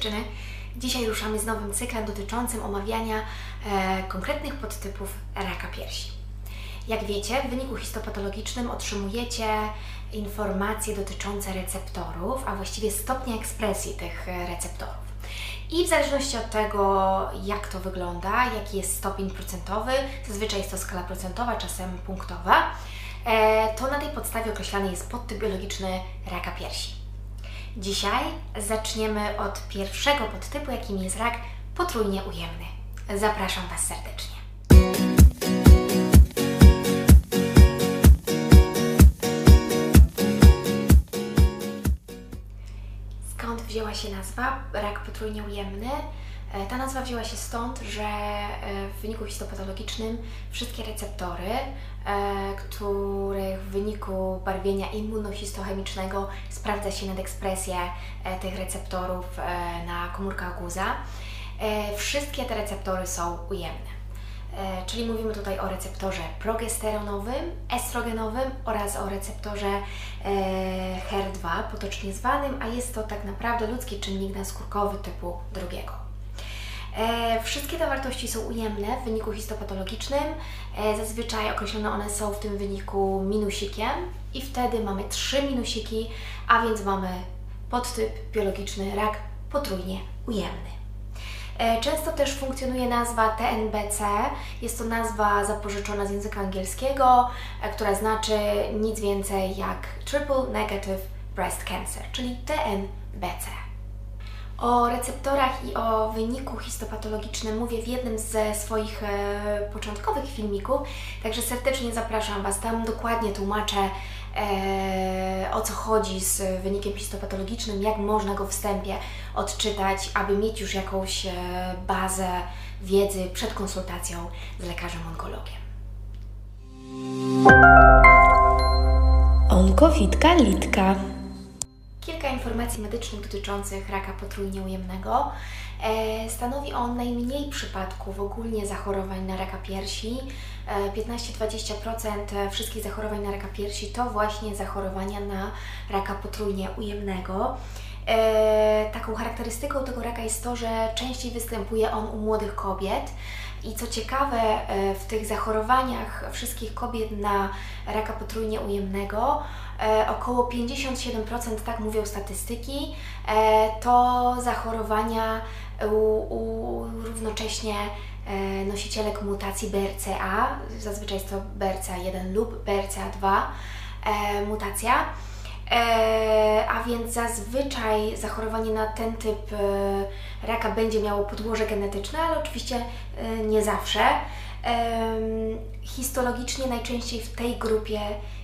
dziewczyny! Dzisiaj ruszamy z nowym cyklem dotyczącym omawiania e, konkretnych podtypów raka piersi. Jak wiecie, w wyniku histopatologicznym otrzymujecie informacje dotyczące receptorów, a właściwie stopnia ekspresji tych e, receptorów. I w zależności od tego, jak to wygląda, jaki jest stopień procentowy, zazwyczaj jest to skala procentowa, czasem punktowa, e, to na tej podstawie określany jest podtyp biologiczny raka piersi. Dzisiaj zaczniemy od pierwszego podtypu, jakim jest rak potrójnie ujemny. Zapraszam Was serdecznie. Skąd wzięła się nazwa rak potrójnie ujemny? E, ta nazwa wzięła się stąd, że e, w wyniku histopatologicznym wszystkie receptory, e, których w wyniku barwienia immunohistochemicznego sprawdza się nadekspresję tych receptorów na komórkach guza, wszystkie te receptory są ujemne. Czyli mówimy tutaj o receptorze progesteronowym, estrogenowym oraz o receptorze HER2, potocznie zwanym, a jest to tak naprawdę ludzki czynnik naskórkowy typu drugiego. E, wszystkie te wartości są ujemne w wyniku histopatologicznym. E, zazwyczaj określone one są w tym wyniku minusikiem i wtedy mamy trzy minusiki, a więc mamy podtyp biologiczny rak potrójnie ujemny. E, często też funkcjonuje nazwa TNBC. Jest to nazwa zapożyczona z języka angielskiego, która znaczy nic więcej jak Triple Negative Breast Cancer, czyli TNBC. O receptorach i o wyniku histopatologicznym mówię w jednym ze swoich e, początkowych filmików, także serdecznie zapraszam Was. Tam dokładnie tłumaczę e, o co chodzi z wynikiem histopatologicznym, jak można go wstępie odczytać, aby mieć już jakąś e, bazę wiedzy przed konsultacją z lekarzem onkologiem. Onkowitka Litka kilka informacji medycznych dotyczących raka potrójnie ujemnego. E, stanowi on najmniej przypadków ogólnie zachorowań na raka piersi. 15-20% wszystkich zachorowań na raka piersi to właśnie zachorowania na raka potrójnie ujemnego. E, taką charakterystyką tego raka jest to, że częściej występuje on u młodych kobiet. I co ciekawe, e, w tych zachorowaniach wszystkich kobiet na raka potrójnie ujemnego, e, około 57%, tak mówią statystyki, e, to zachorowania u, u równocześnie nosicielek mutacji BRCA, zazwyczaj jest to BRCA1 lub BRCA2 mutacja. E, a więc zazwyczaj zachorowanie na ten typ e, raka będzie miało podłoże genetyczne, ale oczywiście e, nie zawsze. Histologicznie najczęściej w tej grupie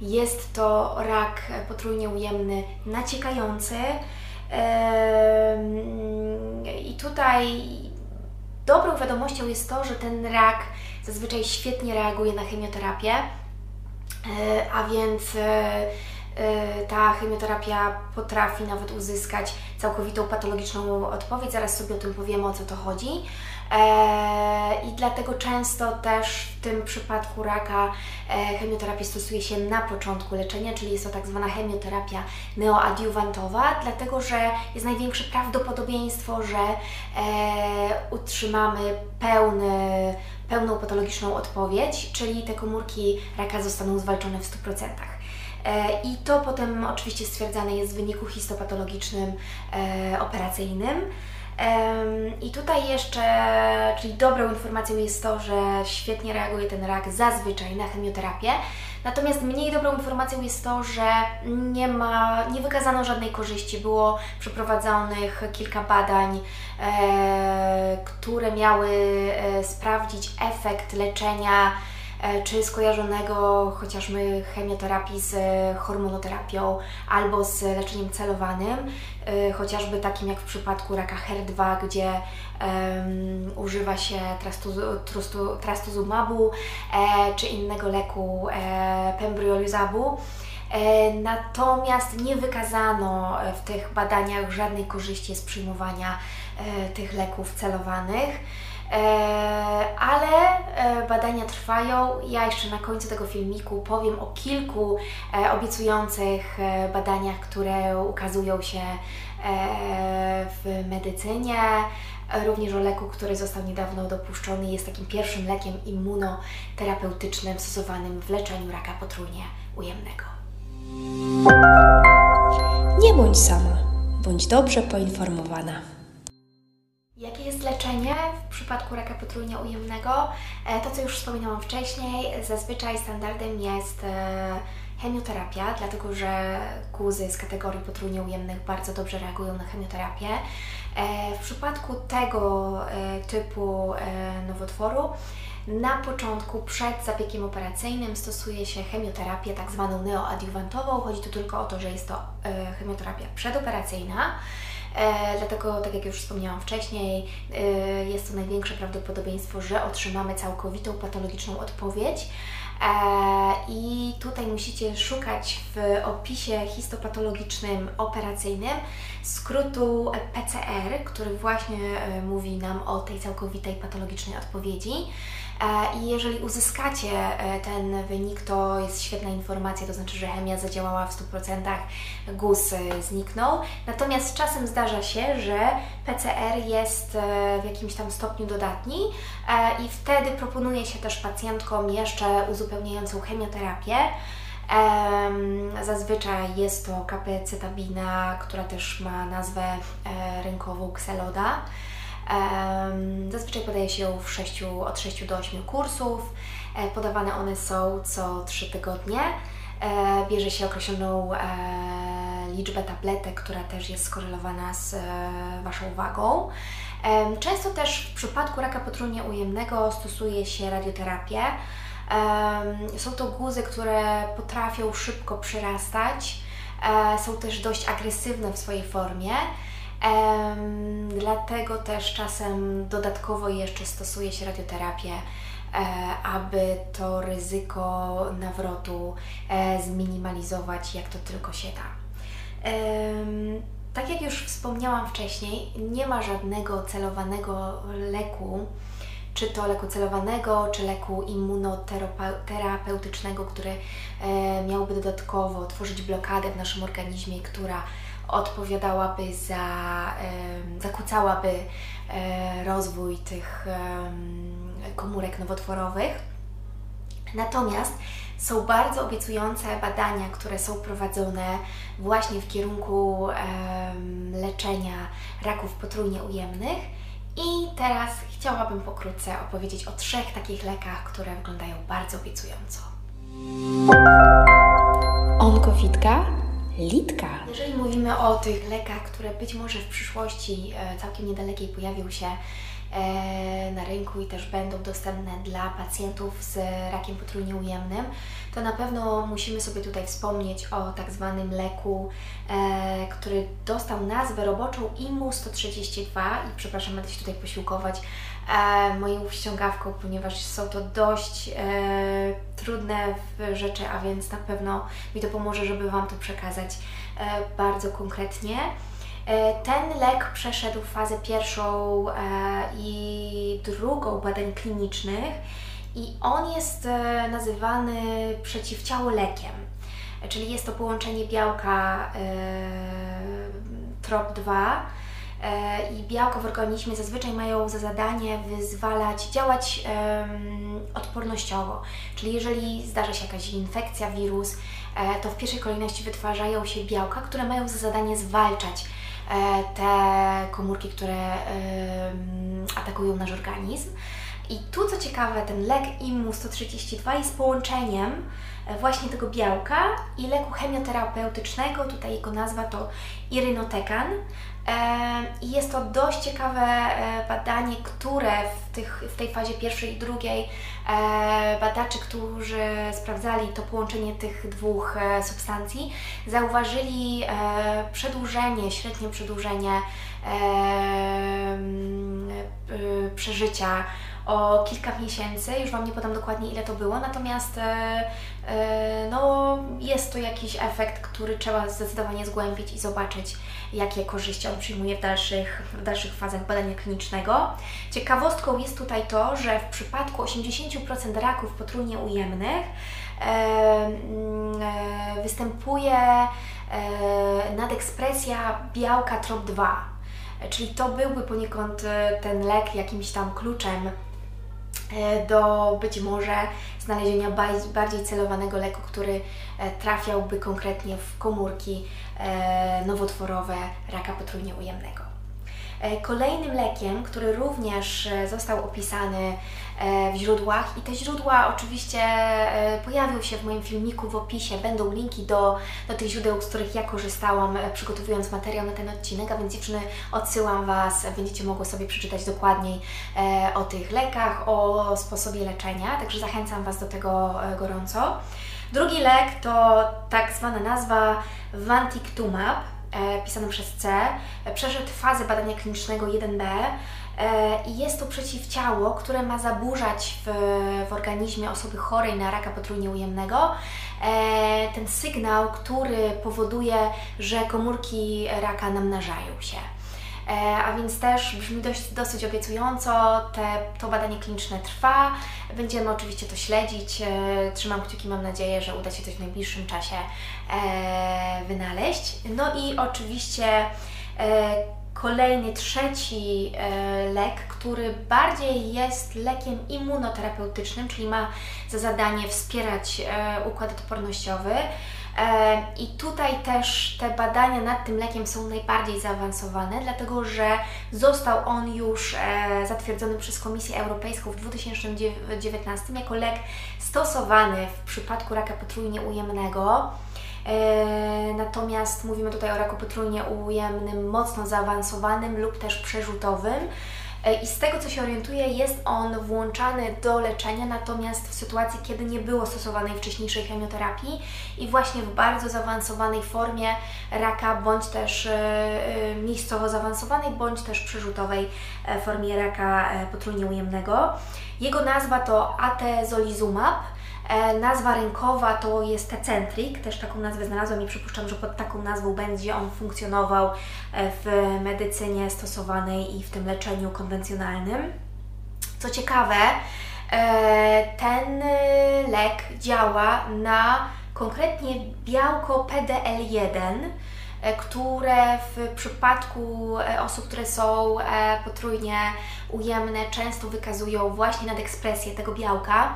jest to rak potrójnie ujemny naciekający. I tutaj dobrą wiadomością jest to, że ten rak zazwyczaj świetnie reaguje na chemioterapię, a więc ta chemioterapia potrafi nawet uzyskać całkowitą patologiczną odpowiedź. Zaraz sobie o tym powiemy, o co to chodzi. E, I dlatego często też w tym przypadku raka e, chemioterapię stosuje się na początku leczenia, czyli jest to tak zwana chemioterapia neoadiuwantowa, dlatego że jest największe prawdopodobieństwo, że e, utrzymamy pełny, pełną patologiczną odpowiedź, czyli te komórki raka zostaną zwalczone w 100%. E, I to potem oczywiście stwierdzane jest w wyniku histopatologicznym e, operacyjnym. I tutaj jeszcze, czyli dobrą informacją jest to, że świetnie reaguje ten rak zazwyczaj na chemioterapię. Natomiast mniej dobrą informacją jest to, że nie ma, nie wykazano żadnej korzyści. Było przeprowadzonych kilka badań, e, które miały e, sprawdzić efekt leczenia czy skojarzonego chociażby chemioterapii z hormonoterapią albo z leczeniem celowanym, e, chociażby takim jak w przypadku raka HER2, gdzie um, używa się trastu, trastuzumabu e, czy innego leku e, pembrolizabu. E, natomiast nie wykazano w tych badaniach żadnej korzyści z przyjmowania e, tych leków celowanych. Ale badania trwają. Ja jeszcze na końcu tego filmiku powiem o kilku obiecujących badaniach, które ukazują się w medycynie również o leku, który został niedawno dopuszczony jest takim pierwszym lekiem immunoterapeutycznym stosowanym w leczeniu raka potrójnie ujemnego. Nie bądź sama, bądź dobrze poinformowana. Jakie jest leczenie w przypadku raka potrójnie ujemnego? E, to, co już wspominałam wcześniej, zazwyczaj standardem jest e, chemioterapia, dlatego że guzy z kategorii potrójnie ujemnych bardzo dobrze reagują na chemioterapię. E, w przypadku tego typu nowotworu na początku przed zabiegiem operacyjnym stosuje się chemioterapię tak zwaną neoadiuwantową. Chodzi tu tylko o to, że jest to chemioterapia przedoperacyjna. Dlatego, tak jak już wspomniałam wcześniej, jest to największe prawdopodobieństwo, że otrzymamy całkowitą patologiczną odpowiedź. I tutaj musicie szukać w opisie histopatologicznym operacyjnym skrótu PCR, który właśnie e, mówi nam o tej całkowitej patologicznej odpowiedzi. E, I jeżeli uzyskacie e, ten wynik, to jest świetna informacja, to znaczy, że chemia zadziałała w 100%, guz zniknął. Natomiast czasem zdarza się, że PCR jest w jakimś tam stopniu dodatni i wtedy proponuje się też pacjentkom jeszcze uzupełniającą chemioterapię. Zazwyczaj jest to kapecetabina, która też ma nazwę e, rynkową Xeloda. Zazwyczaj podaje się ją w 6, od 6 do 8 kursów. E, podawane one są co 3 tygodnie. E, bierze się określoną liczbę tabletek, która też jest skorelowana z Waszą wagą. Często też w przypadku raka potrójnie ujemnego stosuje się radioterapię. Są to guzy, które potrafią szybko przyrastać, e, są też dość agresywne w swojej formie. Dlatego też czasem dodatkowo jeszcze stosuje się radioterapię, e, aby to ryzyko nawrotu e, zminimalizować jak to tylko się da. Tak jak już wspomniałam wcześniej, nie ma żadnego celowanego leku, czy to leku celowanego, czy leku immunoterapeutycznego, który e, miałby dodatkowo tworzyć blokadę w naszym organizmie, która odpowiadałaby za, zakłócałaby e, rozwój tych komórek nowotworowych. Natomiast są bardzo obiecujące badania, które są prowadzone właśnie w kierunku leczenia raków potrójnie ujemnych i teraz chciałabym pokrótce opowiedzieć o trzech takich lekach, które wyglądają bardzo obiecująco. Onkofitka, litka. Jeżeli mówimy o tych lekach, które być może w przyszłości e, całkiem niedalekiej pojawią się E, na rynku i też będą dostępne dla pacjentów z rakiem potrójnie ujemnym, to na pewno musimy sobie tutaj wspomnieć o tak zwanym leku, e, który dostał nazwę roboczą IMU-132 i przepraszam, będę się tutaj posiłkować moją ściągawką, ponieważ są to dość trudne rzeczy, a więc na pewno mi to pomoże, żeby Wam to przekazać bardzo konkretnie. E, ten lek przeszedł fazę pierwszą e, i drugą badań klinicznych i on jest e, nazywany przeciwciałolekiem, czyli jest to połączenie białka TROP2 i białka w organizmie zazwyczaj mają za zadanie wyzwalać, działać odpornościowo. Czyli jeżeli zdarza się jakaś infekcja, wirus, to w pierwszej kolejności wytwarzają się białka, które mają za zadanie zwalczać E, te komórki, które atakują nasz organizm. I tu co ciekawe, ten lek IMU-132 jest połączeniem e, właśnie tego białka i leku chemioterapeutycznego, tutaj jego nazwa to irynotekan. I jest to dość ciekawe e, badanie, które w, tych, w tej fazie pierwszej i drugiej badacze, którzy sprawdzali to połączenie tych dwóch substancji, zauważyli przedłużenie, średnie przedłużenie przeżycia o kilka miesięcy, już Wam nie podam dokładnie ile to było, natomiast no, jest to jakiś efekt, który trzeba zdecydowanie zgłębić i zobaczyć, jakie korzyści on przyjmuje w dalszych, w dalszych fazach badania klinicznego. Ciekawostką jest tutaj to, że w przypadku 80% raków potrójnie ujemnych występuje nadekspresja białka TROP2, czyli to byłby poniekąd e, ten lek jakimś tam kluczem e, do być może znalezienia bardziej celowanego leku, który e, trafiałby konkretnie w komórki nowotworowe raka potrójnie ujemnego. Kolejnym lekiem, który również został opisany E, w źródłach. I te źródła oczywiście e, pojawią się w moim filmiku w opisie, będą linki do, do tych źródeł, z których ja korzystałam e, przygotowując materiał na ten odcinek, a więc dziewczyny odsyłam Was, będziecie mogły sobie przeczytać dokładniej o tych lekach, o sposobie leczenia, także zachęcam Was do tego gorąco. Drugi lek to tak zwana nazwa Vantictumab, pisany przez C, przeszedł fazę badania klinicznego 1B, E, i jest to przeciwciało, które ma zaburzać w, w organizmie osoby chorej na raka potrójnie ujemnego. E, ten sygnał, który powoduje, że komórki raka namnażają się. E, a więc też brzmi dość, dosyć obiecująco, te, to badanie kliniczne trwa, będziemy oczywiście to śledzić, trzymam kciuki, mam nadzieję, że uda się coś w najbliższym czasie wynaleźć. No i oczywiście kolejny, trzeci e, lek, który bardziej jest lekiem immunoterapeutycznym, czyli ma za zadanie wspierać e, układ odpornościowy. E, I tutaj też te badania nad tym lekiem są najbardziej zaawansowane, dlatego że został on już zatwierdzony przez Komisję Europejską w 2019 jako lek stosowany w przypadku raka potrójnie ujemnego. E, natomiast mówimy tutaj o raku potrójnie ujemnym, mocno zaawansowanym lub też przerzutowym. E, I z tego co się orientuję, jest on włączany do leczenia, natomiast w sytuacji, kiedy nie było stosowanej wcześniejszej chemioterapii i właśnie w bardzo zaawansowanej formie raka, bądź też e, miejscowo zaawansowanej, bądź też przerzutowej formie raka potrójnie ujemnego. Jego nazwa to atezolizumab. E, nazwa rynkowa to jest Tecentric, też taką nazwę znalazłam i przypuszczam, że pod taką nazwą będzie on funkcjonował e, w medycynie stosowanej i w tym leczeniu konwencjonalnym. Co ciekawe, e, ten lek działa na konkretnie białko PDL1, które w przypadku osób, które są potrójnie ujemne, często wykazują właśnie nadekspresję tego białka.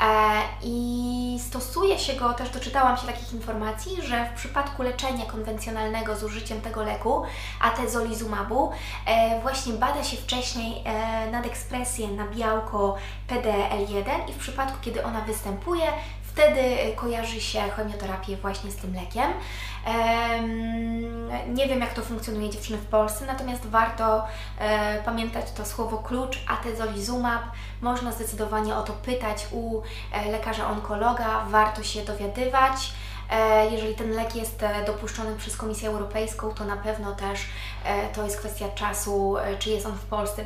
E, I stosuje się go, też doczytałam się takich informacji, że w przypadku leczenia konwencjonalnego z użyciem tego leku, atezolizumabu, e, właśnie bada się wcześniej e, nadekspresję na białko PDL1 i w przypadku, kiedy ona występuje, wtedy kojarzy się chemioterapię właśnie z tym lekiem. Nie wiem, jak to funkcjonuje dziewczyny w Polsce, natomiast warto e, pamiętać to słowo klucz atezolizumab. Można zdecydowanie o to pytać u e, lekarza onkologa, warto się dowiadywać. E, jeżeli ten lek jest dopuszczony przez Komisję Europejską, to na pewno też to jest kwestia czasu, czy jest on w Polsce.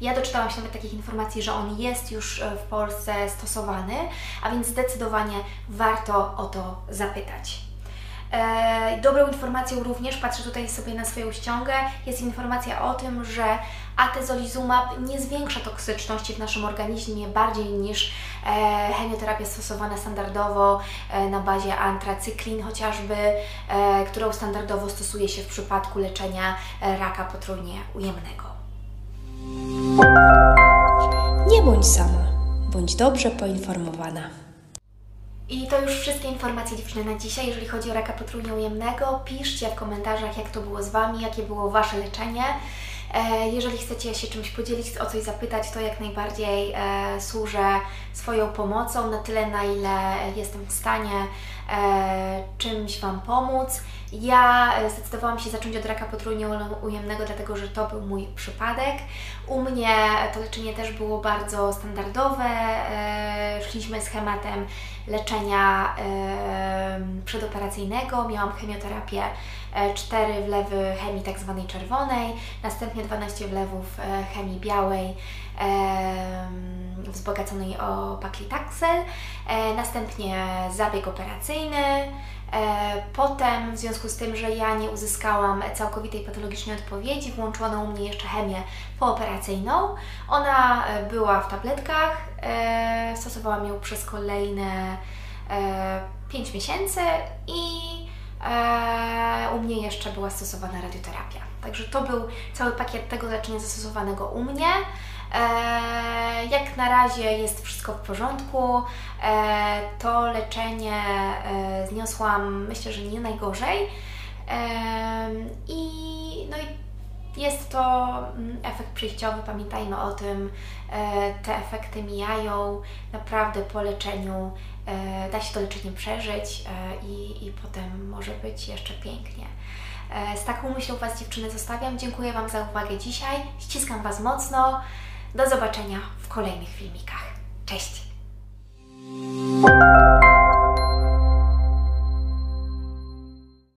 Ja doczytałam się nawet takich informacji, że on jest już w Polsce stosowany, a więc zdecydowanie warto o to zapytać. E, dobrą informacją również, patrzę tutaj sobie na swoją ściągę, jest informacja o tym, że atezolizumab nie zwiększa toksyczności w naszym organizmie bardziej niż e, chemioterapia stosowana standardowo e, na bazie antracyklin chociażby, którą standardowo stosuje się w przypadku leczenia raka potrójnie ujemnego. Nie bądź sama, bądź dobrze poinformowana. I to już wszystkie informacje dziewczyny na dzisiaj. Jeżeli chodzi o raka potrójnie ujemnego, piszcie w komentarzach, jak to było z Wami, jakie było Wasze leczenie. E, jeżeli chcecie się czymś podzielić, o coś zapytać, to jak najbardziej e, służę swoją pomocą na tyle, na ile jestem w stanie czymś Wam pomóc. Ja zdecydowałam się zacząć od raka potrójnie ujemnego, dlatego że to był mój przypadek. U mnie to leczenie też było bardzo standardowe. Szliśmy schematem leczenia przedoperacyjnego, miałam chemioterapię 4 e, wlewy chemii tak zwanej czerwonej, następnie 12 wlewów e, chemii białej wzbogaconej o paklitaxel, następnie zabieg operacyjny, Potem, w związku z tym, że ja nie uzyskałam całkowitej patologicznej odpowiedzi, włączono u mnie jeszcze chemię pooperacyjną. Ona była w tabletkach, stosowałam ją przez kolejne 5 miesięcy i e, u mnie jeszcze była stosowana radioterapia. Także to był cały pakiet tego leczenia zastosowanego u mnie. E, jak na razie jest wszystko w porządku. E, to leczenie zniosłam myślę, że nie najgorzej. I, no i jest to mm, efekt przejściowy, pamiętajmy o tym. Te efekty mijają. Naprawdę po leczeniu E, da się to leczenie przeżyć e, i, i potem może być jeszcze pięknie. E, z taką myślą Was dziewczyny zostawiam. Dziękuję Wam za uwagę dzisiaj. Ściskam Was mocno. Do zobaczenia w kolejnych filmikach. Cześć!